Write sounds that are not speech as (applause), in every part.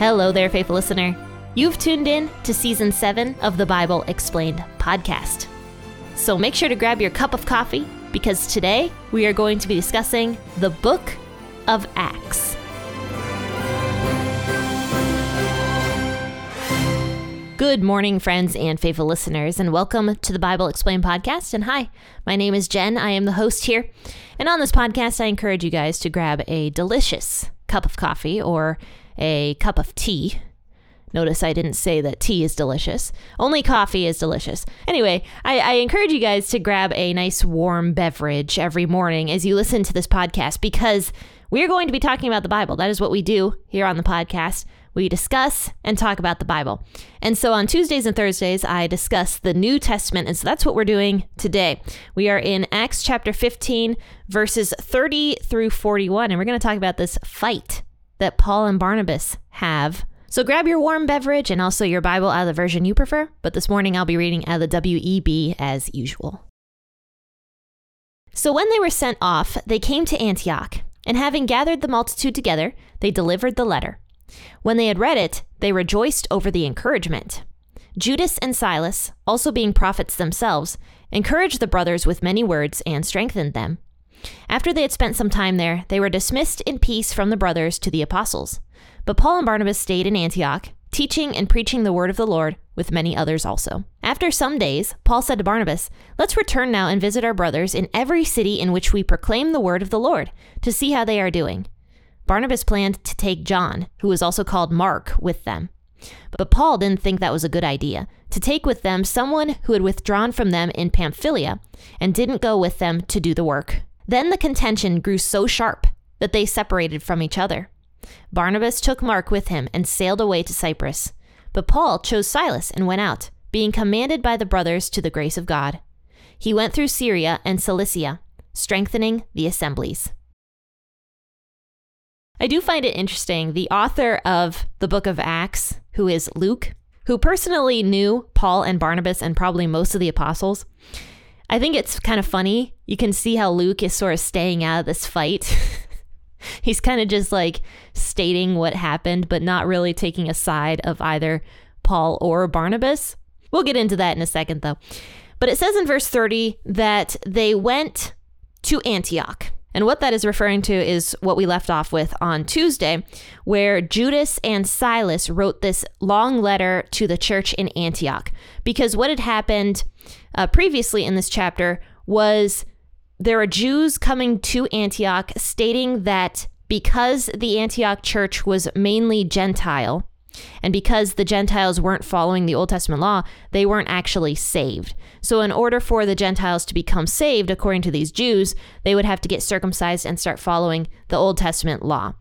Hello there, faithful listener. You've tuned in to season seven of the Bible Explained podcast. So make sure to grab your cup of coffee because today we are going to be discussing the book of Acts. Good morning, friends and faithful listeners, and welcome to the Bible Explained podcast. And hi, my name is Jenn. I am the host here. And on this podcast, I encourage you guys to grab a delicious cup of coffee or a cup of tea. Notice I didn't say that tea is delicious. Only coffee is delicious. Anyway, I, I, encourage you guys to grab a nice warm beverage every morning as you listen to this podcast because we're going to be talking about the Bible. That is what we do here on the podcast. We discuss and talk about the Bible. And so on Tuesdays and Thursdays, I discuss the New Testament. And so that's what we're doing today. We are in Acts chapter 15, verses 30 through 41. And we're going to talk about this fight that Paul and Barnabas have. So grab your warm beverage and also your Bible out of the version you prefer. But this morning I'll be reading out of the WEB as usual. So when they were sent off, they came to Antioch, and having gathered the multitude together, they delivered the letter. When they had read it, they rejoiced over the encouragement. Judas and Silas, also being prophets themselves, encouraged the brothers with many words and strengthened them. After they had spent some time there, they were dismissed in peace from the brothers to the apostles. But Paul and Barnabas stayed in Antioch, teaching and preaching the word of the Lord, with many others also. After some days, Paul said to Barnabas, Let's return now and visit our brothers in every city in which we proclaim the word of the Lord, to see how they are doing. Barnabas planned to take John, who was also called Mark, with them. But Paul didn't think that was a good idea to take with them someone who had withdrawn from them in Pamphylia and didn't go with them to do the work. Then the contention grew so sharp that they separated from each other. Barnabas took Mark with him and sailed away to Cyprus. But Paul chose Silas and went out, being commanded by the brothers to the grace of God. He went through Syria and Cilicia, strengthening the assemblies. I do find it interesting. The author of the book of Acts, who is Luke, who personally knew Paul and Barnabas and probably most of the apostles, I think it's kind of funny. You can see how Luke is sort of staying out of this fight. (laughs) He's kind of just like stating what happened, but not really taking a side of either Paul or Barnabas. We'll get into that in a second, though. But it says in verse 30 that they went to Antioch. And what that is referring to is what we left off with on Tuesday, where Judas and Silas wrote this long letter to the church in Antioch. Because what had happened uh, previously in this chapter was there are Jews coming to Antioch stating that because the Antioch church was mainly Gentile, and because the Gentiles weren't following the Old Testament law, they weren't actually saved. So, in order for the Gentiles to become saved, according to these Jews, they would have to get circumcised and start following the Old Testament law.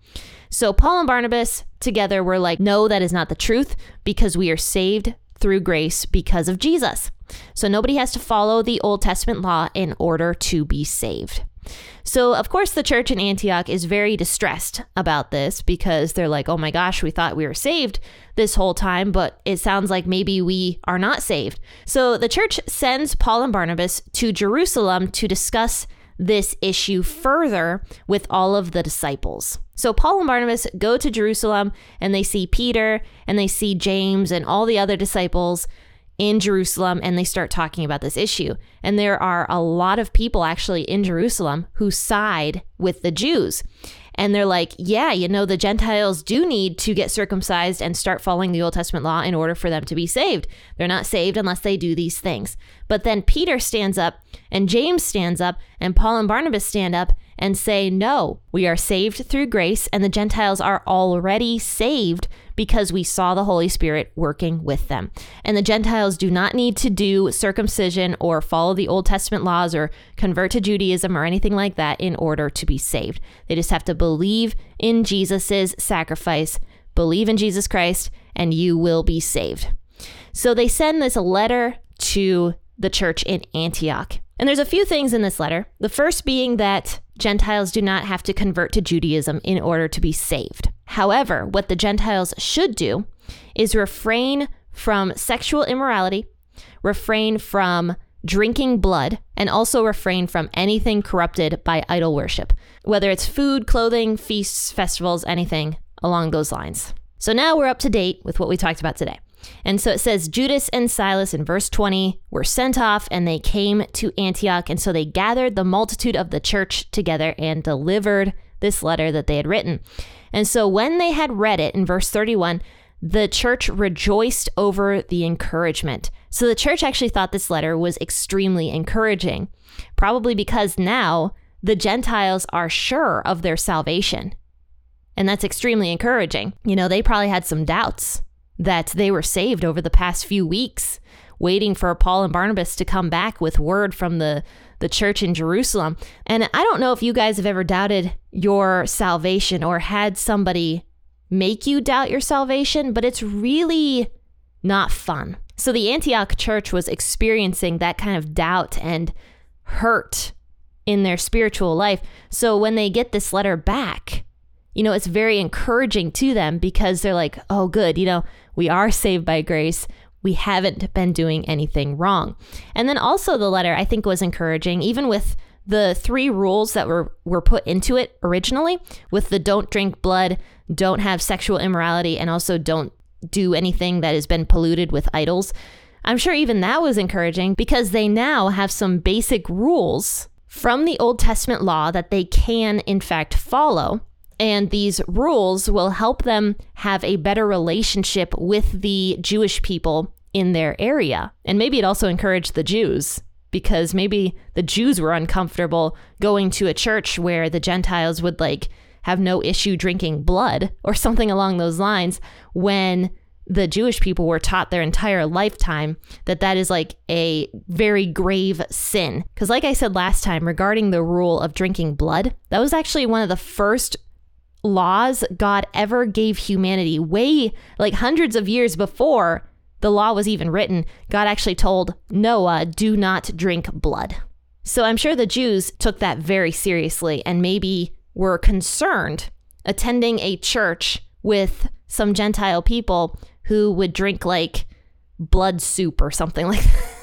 So, Paul and Barnabas together were like, no, that is not the truth because we are saved through grace because of Jesus. So nobody has to follow the Old Testament law in order to be saved. So, of course, the church in Antioch is very distressed about this because they're like, oh my gosh, we thought we were saved this whole time, but it sounds like maybe we are not saved. So, the church sends Paul and Barnabas to Jerusalem to discuss this issue further with all of the disciples. So Paul and Barnabas go to Jerusalem and they see Peter and they see James and all the other disciples in Jerusalem and they start talking about this issue. And there are a lot of people actually in Jerusalem who side with the Jews. And they're like, yeah, you know, the Gentiles do need to get circumcised and start following the Old Testament law in order for them to be saved. They're not saved unless they do these things. But then Peter stands up and James stands up and Paul and Barnabas stand up and say, no, we are saved through grace and the Gentiles are already saved because we saw the Holy Spirit working with them. And the Gentiles do not need to do circumcision or follow the Old Testament laws or convert to Judaism or anything like that in order to be saved. They just have to believe in Jesus' sacrifice, believe in Jesus Christ, and you will be saved. So they send this letter to the church in Antioch. And there's a few things in this letter. The first being that Gentiles do not have to convert to Judaism in order to be saved. However, what the Gentiles should do is refrain from sexual immorality, refrain from drinking blood, and also refrain from anything corrupted by idol worship, whether it's food, clothing, feasts, festivals, anything along those lines. So now we're up to date with what we talked about today. And so it says Judas and Silas in verse 20 were sent off and they came to Antioch. And so they gathered the multitude of the church together and delivered this letter that they had written. And so when they had read it in verse 31, the church rejoiced over the encouragement. So the church actually thought this letter was extremely encouraging, probably because now the Gentiles are sure of their salvation. And that's extremely encouraging. You know, they probably had some doubts that they were saved over the past few weeks, waiting for Paul and Barnabas to come back with word from the, the church in Jerusalem. And I don't know if you guys have ever doubted your salvation or had somebody make you doubt your salvation, but it's really not fun. So the Antioch church was experiencing that kind of doubt and hurt in their spiritual life. So when they get this letter back, you know, it's very encouraging to them because they're like, oh, good, you know, we are saved by grace. We haven't been doing anything wrong. And then also the letter I think was encouraging, even with the three rules that were, were put into it originally with the don't drink blood, don't have sexual immorality, and also don't do anything that has been polluted with idols. I'm sure even that was encouraging because they now have some basic rules from the Old Testament law that they can, in fact, follow. And these rules will help them have a better relationship with the Jewish people in their area. And maybe it also encouraged the Jews because maybe the Jews were uncomfortable going to a church where the Gentiles would like have no issue drinking blood or something along those lines when the Jewish people were taught their entire lifetime that that is like a very grave sin. Because, like I said last time regarding the rule of drinking blood, that was actually one of the first laws God ever gave humanity, way like hundreds of years before the law was even written. God actually told Noah, do not drink blood. So I'm sure the Jews took that very seriously and maybe were concerned attending a church with some Gentile people who would drink like blood soup or something (laughs) like that.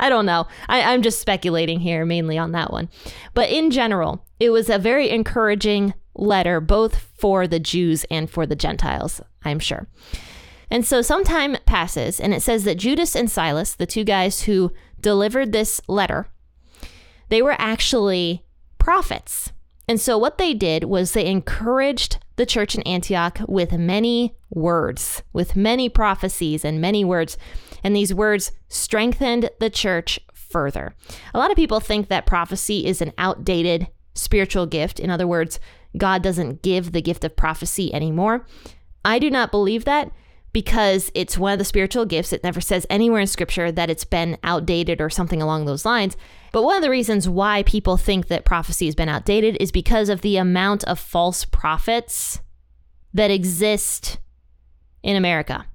I don't know. I, I'm just speculating here mainly on that one. But in general, it was a very encouraging letter, both for the Jews and for the Gentiles, I'm sure. And so some time passes, and it says that Judas and Silas, the two guys who delivered this letter, they were actually prophets. And so what they did was they encouraged the church in Antioch with many words, with many prophecies and many words. And these words strengthened the church further. A lot of people think that prophecy is an outdated spiritual gift. In other words, God doesn't give the gift of prophecy anymore. I do not believe that because it's one of the spiritual gifts. It never says anywhere in scripture that it's been outdated or something along those lines. But one of the reasons why people think that prophecy has been outdated is because of the amount of false prophets that exist in America.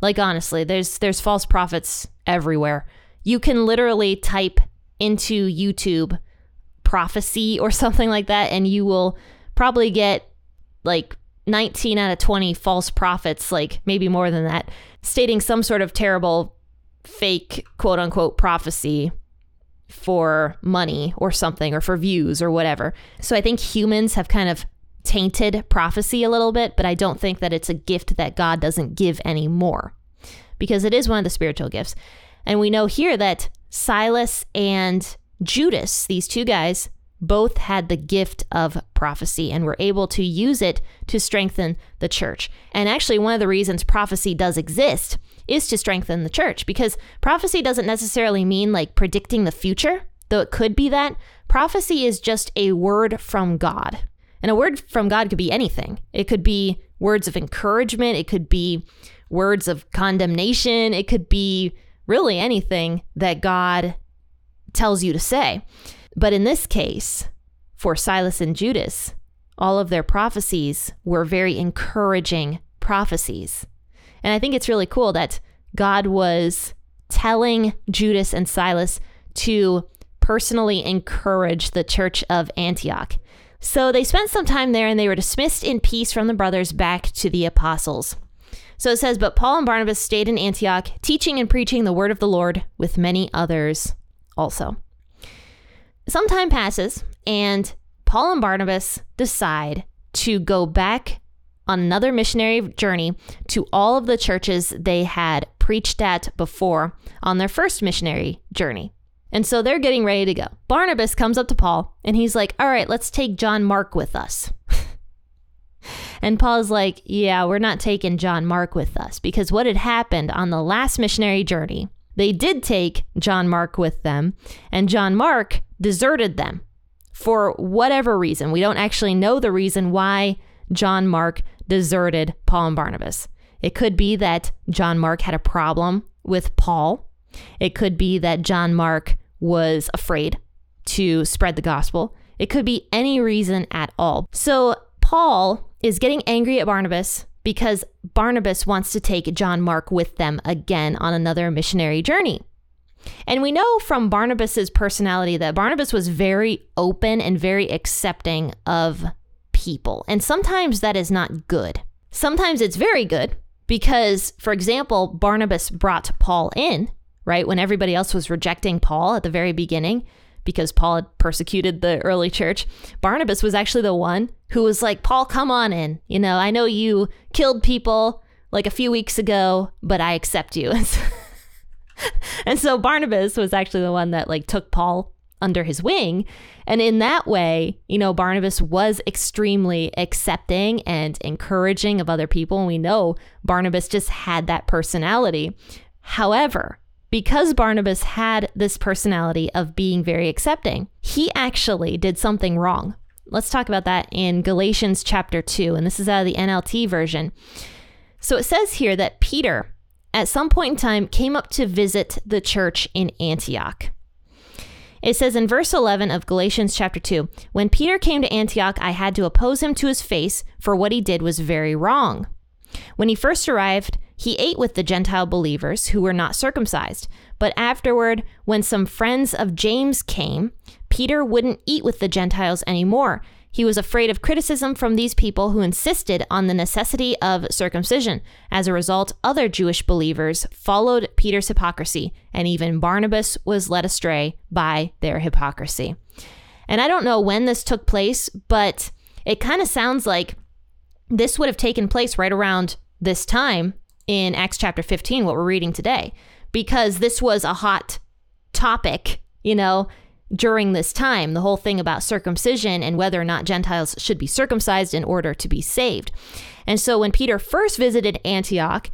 Like honestly, there's there's false prophets everywhere. You can literally type into YouTube prophecy or (laughs) something like that and you will probably get like 19 out of 20 false prophets, like maybe more than that, stating some sort of terrible fake quote unquote prophecy for money or something or for views or whatever. So I think humans have kind of tainted prophecy a little bit, but I don't think that it's a gift that God doesn't give anymore because it is one of the spiritual gifts. And we know here that Silas and Judas, these two guys, both had the gift of prophecy and were able to use it to strengthen the church. And actually, one of the reasons prophecy does exist is to strengthen the church because prophecy doesn't necessarily mean like predicting the future, though it could be that. Prophecy is just a word from God. And a word from God could be anything. It could be words of encouragement, it could be words of condemnation, it could be really anything that God tells you to say. But in this case, for Silas and Judas, all of their prophecies were very encouraging prophecies. And I think it's really cool that God was telling Judas and Silas to personally encourage the church of Antioch. So they spent some time there and they were dismissed in peace from the brothers back to the apostles. So it says, But Paul and Barnabas stayed in Antioch, teaching and preaching the word of the Lord with many others also. Some time passes, and Paul and Barnabas decide to go back on another missionary journey to all of the churches they had preached at before on their first missionary journey. And so they're getting ready to go. Barnabas comes up to Paul and he's like, All right, let's take John Mark with us. (laughs) and Paul's like, Yeah, we're not taking John Mark with us because what had happened on the last missionary journey, they did take John Mark with them, and John Mark deserted them for whatever reason. We don't actually know the reason why John Mark deserted Paul and Barnabas. It could be that John Mark had a problem with Paul. It could be that John Mark was afraid to spread the gospel. It could be any reason at all. So Paul is getting angry at Barnabas because Barnabas wants to take John Mark with them again on another missionary journey. And we know from Barnabas's personality that Barnabas was very open and very accepting of people. And sometimes that is not good. Sometimes it's very good because, for example, Barnabas brought Paul in right? When everybody else was rejecting Paul at the very beginning because Paul had persecuted the early church, Barnabas was actually the one who was like, Paul, come on in. You know, I know you killed people like a few weeks ago, but I accept you. (laughs) and so Barnabas was actually the one that like took Paul under his wing. And in that way, you know, Barnabas was extremely accepting and encouraging of other people. And we know Barnabas just had that personality. However, because Barnabas had this personality of being very accepting, he actually did something wrong. Let's talk about that in Galatians chapter 2, and this is out of the NLT version. So it says here that Peter, at some point in time, came up to visit the church in Antioch. It says in verse 11 of Galatians chapter 2 When Peter came to Antioch, I had to oppose him to his face, for what he did was very wrong. When he first arrived, he ate with the Gentile believers who were not circumcised. But afterward, when some friends of James came, Peter wouldn't eat with the Gentiles anymore. He was afraid of criticism from these people who insisted on the necessity of circumcision. As a result, other Jewish believers followed Peter's hypocrisy, and even Barnabas was led astray by their hypocrisy. And I don't know when this took place, but it kind of sounds like this would have taken place right around this time in Acts chapter 15, what we're reading today, because this was a hot topic, you know, during this time, the whole thing about circumcision and whether or not Gentiles should be circumcised in order to be saved. And so when Peter first visited Antioch,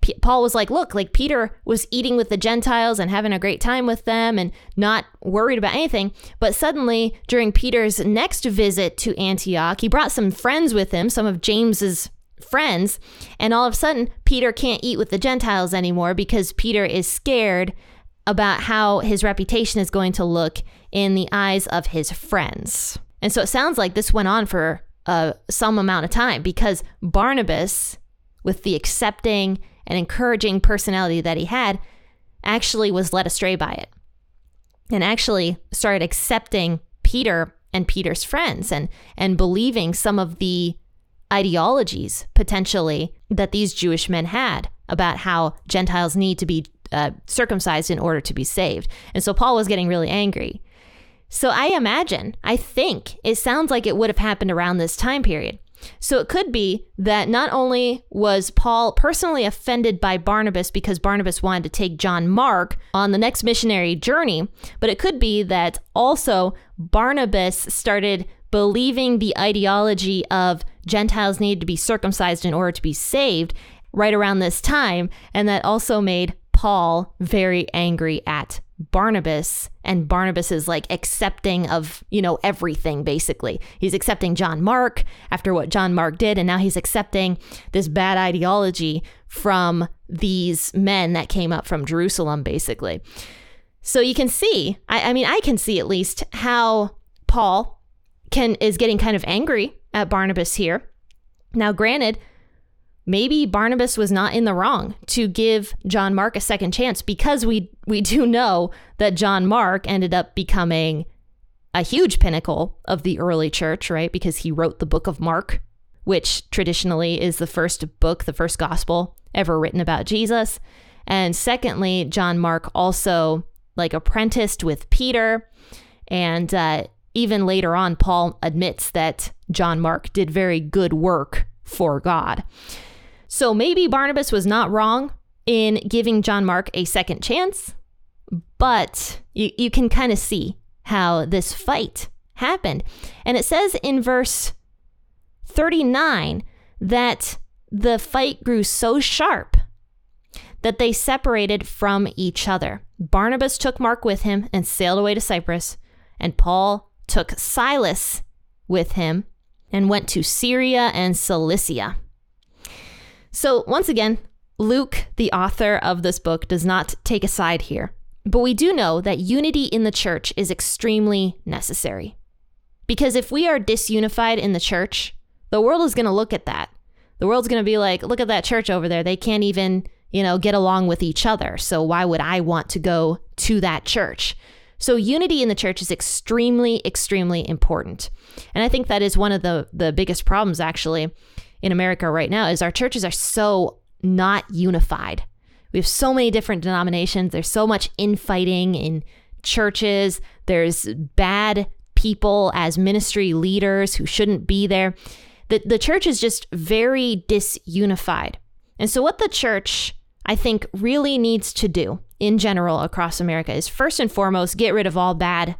P- Paul was like, look, like Peter was eating with the Gentiles and having a great time with them and not worried about anything. But suddenly, during Peter's next visit to Antioch, he brought some friends with him, some of James's friends. And all of a sudden, Peter can't eat with the Gentiles anymore because Peter is scared about how his reputation is going to look in the eyes of his friends. And so it sounds like this went on for uh, some amount of time because Barnabas, with the accepting and encouraging personality that he had, actually was led astray by it and actually started accepting Peter and Peter's friends and and believing some of the ideologies potentially that these Jewish men had about how Gentiles need to be uh, circumcised in order to be saved. And so Paul was getting really angry. So I imagine, I think it sounds like it would have happened around this time period. So it could be that not only was Paul personally offended by Barnabas because Barnabas wanted to take John Mark on the next missionary journey, but it could be that also Barnabas started believing the ideology of Gentiles needed to be circumcised in order to be saved right around this time. And that also made Paul very angry at Barnabas and Barnabas is like accepting of, you know, everything basically. He's accepting John Mark after what John Mark did and now he's accepting this bad ideology from these men that came up from Jerusalem basically. So you can see, I, I mean, I can see at least how Paul can is getting kind of angry at Barnabas here. Now, granted, maybe Barnabas was not in the wrong to give John Mark a second chance because we we do know that John Mark ended up becoming a huge pinnacle of the early church, right? Because he wrote the book of Mark, which traditionally is the first book, the first gospel ever written about Jesus. And secondly, John Mark also like apprenticed with Peter and uh, even later on, Paul admits that John Mark did very good work for God. So maybe Barnabas was not wrong in giving John Mark a second chance, but you, you can kind of see how this fight happened. And it says in verse 39 that the fight grew so sharp that they separated from each other. Barnabas took Mark with him and sailed away to Cyprus, and Paul took Silas with him and went to Syria and Cilicia. So, once again, Luke, the author of this book, does not take a side here. But we do know that unity in the church is extremely necessary. Because if we are disunified in the church, the world is going to look at that. The world's going to be like, look at that church over there. They can't even, you know, get along with each other. So why would I want to go to that church? So unity in the church is extremely, extremely important. And I think that is one of the, the biggest problems actually in America right now is our churches are so not unified. We have so many different denominations. There's so much infighting in churches. There's bad people as ministry leaders who shouldn't be there. The, the church is just very disunified. And so, what the church, I think, really needs to do in general across America is first and foremost get rid of all bad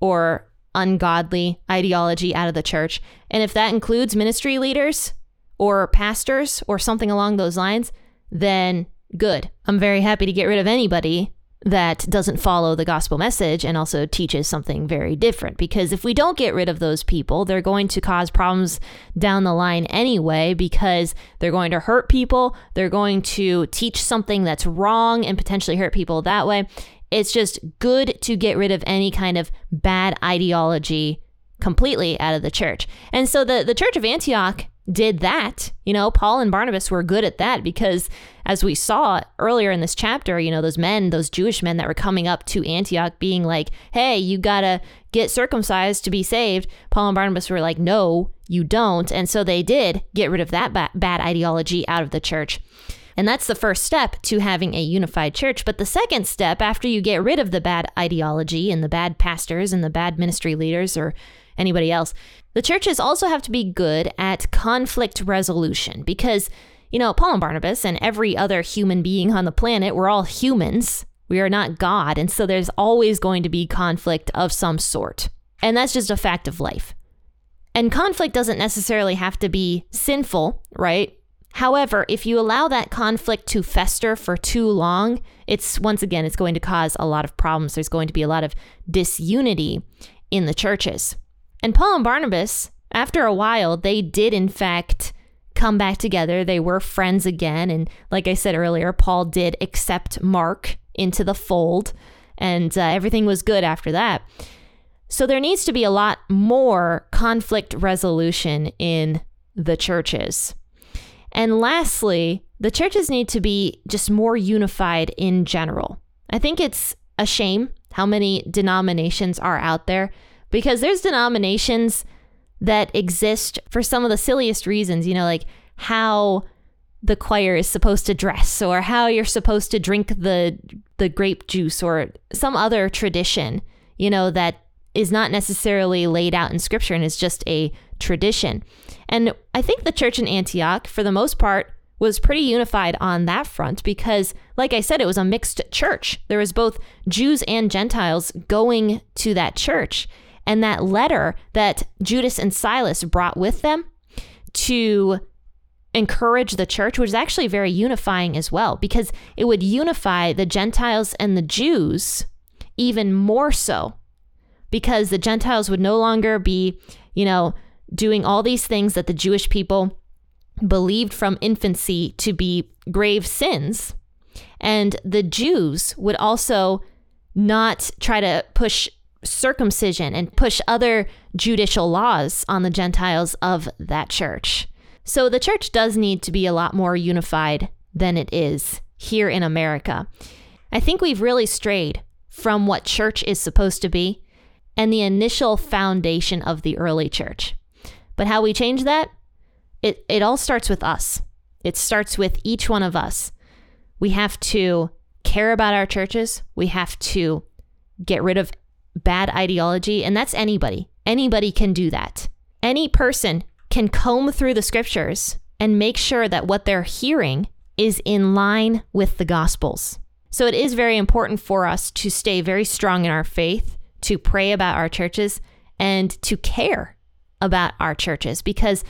or ungodly ideology out of the church. And if that includes ministry leaders or pastors or something along those lines, then good. I'm very happy to get rid of anybody that doesn't follow the gospel message and also teaches something very different. Because if we don't get rid of those people, they're going to cause problems down the line anyway, because they're going to hurt people. They're going to teach something that's wrong and potentially hurt people that way. It's just good to get rid of any kind of bad ideology completely out of the church. And so the, the Church of Antioch did that. You know, Paul and Barnabas were good at that because, as we saw earlier in this chapter, you know, those men, those Jewish men that were coming up to Antioch being like, hey, you gotta get circumcised to be saved. Paul and Barnabas were like, no, you don't. And so they did get rid of that ba- bad ideology out of the church. And that's the first step to having a unified church. But the second step, after you get rid of the bad ideology and the bad pastors and the bad ministry leaders or anybody else, the churches also have to be good at conflict resolution because, you know, Paul and Barnabas and every other human being on the planet, we're all humans. We are not God. And so there's always going to be conflict of some sort. And that's just a fact of life. And conflict doesn't necessarily have to be sinful, right? However, if you allow that conflict to fester for too long, it's once again, it's going to cause a lot of problems. There's going to be a lot of disunity in the churches. And Paul and Barnabas, after a while, they did in fact come back together. They were friends again. And like I said earlier, Paul did accept Mark into the fold, and uh, everything was good after that. So there needs to be a lot more conflict resolution in the churches. And lastly, the churches need to be just more unified in general. I think it's a shame how many denominations are out there because there's denominations that exist for some of the silliest reasons, you know, like how the choir is supposed to dress or how you're supposed to drink the the grape juice or some other tradition, you know, that is not necessarily laid out in scripture and is just a tradition. And I think the church in Antioch for the most part was pretty unified on that front because like I said it was a mixed church. There was both Jews and Gentiles going to that church and that letter that Judas and Silas brought with them to encourage the church was actually very unifying as well because it would unify the Gentiles and the Jews even more so because the Gentiles would no longer be, you know, doing all these things that the Jewish people believed from infancy to be grave sins. And the Jews would also not try to push circumcision and push other judicial laws on the Gentiles of that church. So the church does need to be a lot more unified than it is here in America. I think we've really strayed from what church is supposed to be and the initial foundation of the early church. But how we change that? It, it all starts with us. It starts with each one of us. We have to care about our churches. We have to get rid of bad ideology, and that's anybody. Anybody can do that. Any person can comb through the scriptures and make sure that what they're hearing is in line with the Gospels. So it is very important for us to stay very strong in our faith, to pray about our churches, and to care about our churches because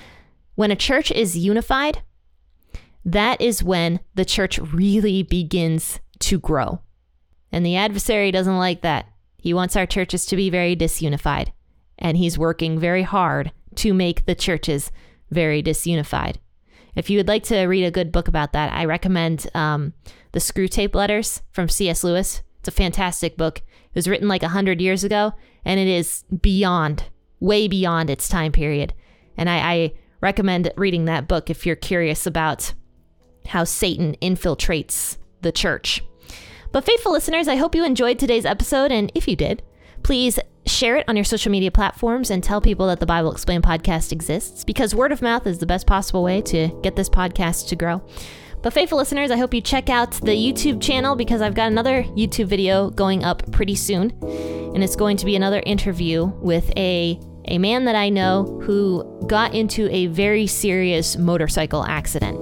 when a church is unified, that is when the church really begins to grow. And the adversary doesn't like that. He wants our churches to be very disunified, and he's working very hard to make the churches very disunified. If you would like to read a good book about that, I recommend um, The Screwtape Letters from C.S. Lewis. It's a fantastic book. It was written like 100 years ago, and it is beyond, way beyond its time period. And I, I recommend reading that book if you're curious about how Satan infiltrates the church. But, faithful listeners, I hope you enjoyed today's episode. And if you did, please share it on your social media platforms and tell people that the Bible Explained podcast exists because word of mouth is the best possible way to get this podcast to grow. But, faithful listeners, I hope you check out the YouTube channel because I've got another YouTube video going up pretty soon. And it's going to be another interview with a, a man that I know who got into a very serious motorcycle accident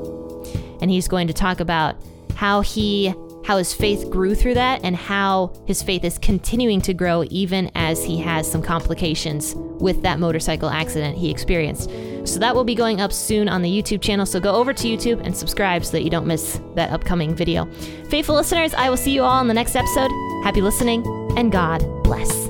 and he's going to talk about how he how his faith grew through that and how his faith is continuing to grow even as he has some complications with that motorcycle accident he experienced. So that will be going up soon on the YouTube channel. So go over to YouTube and subscribe so that you don't miss that upcoming video. Faithful listeners, I will see you all in the next episode. Happy listening and God bless.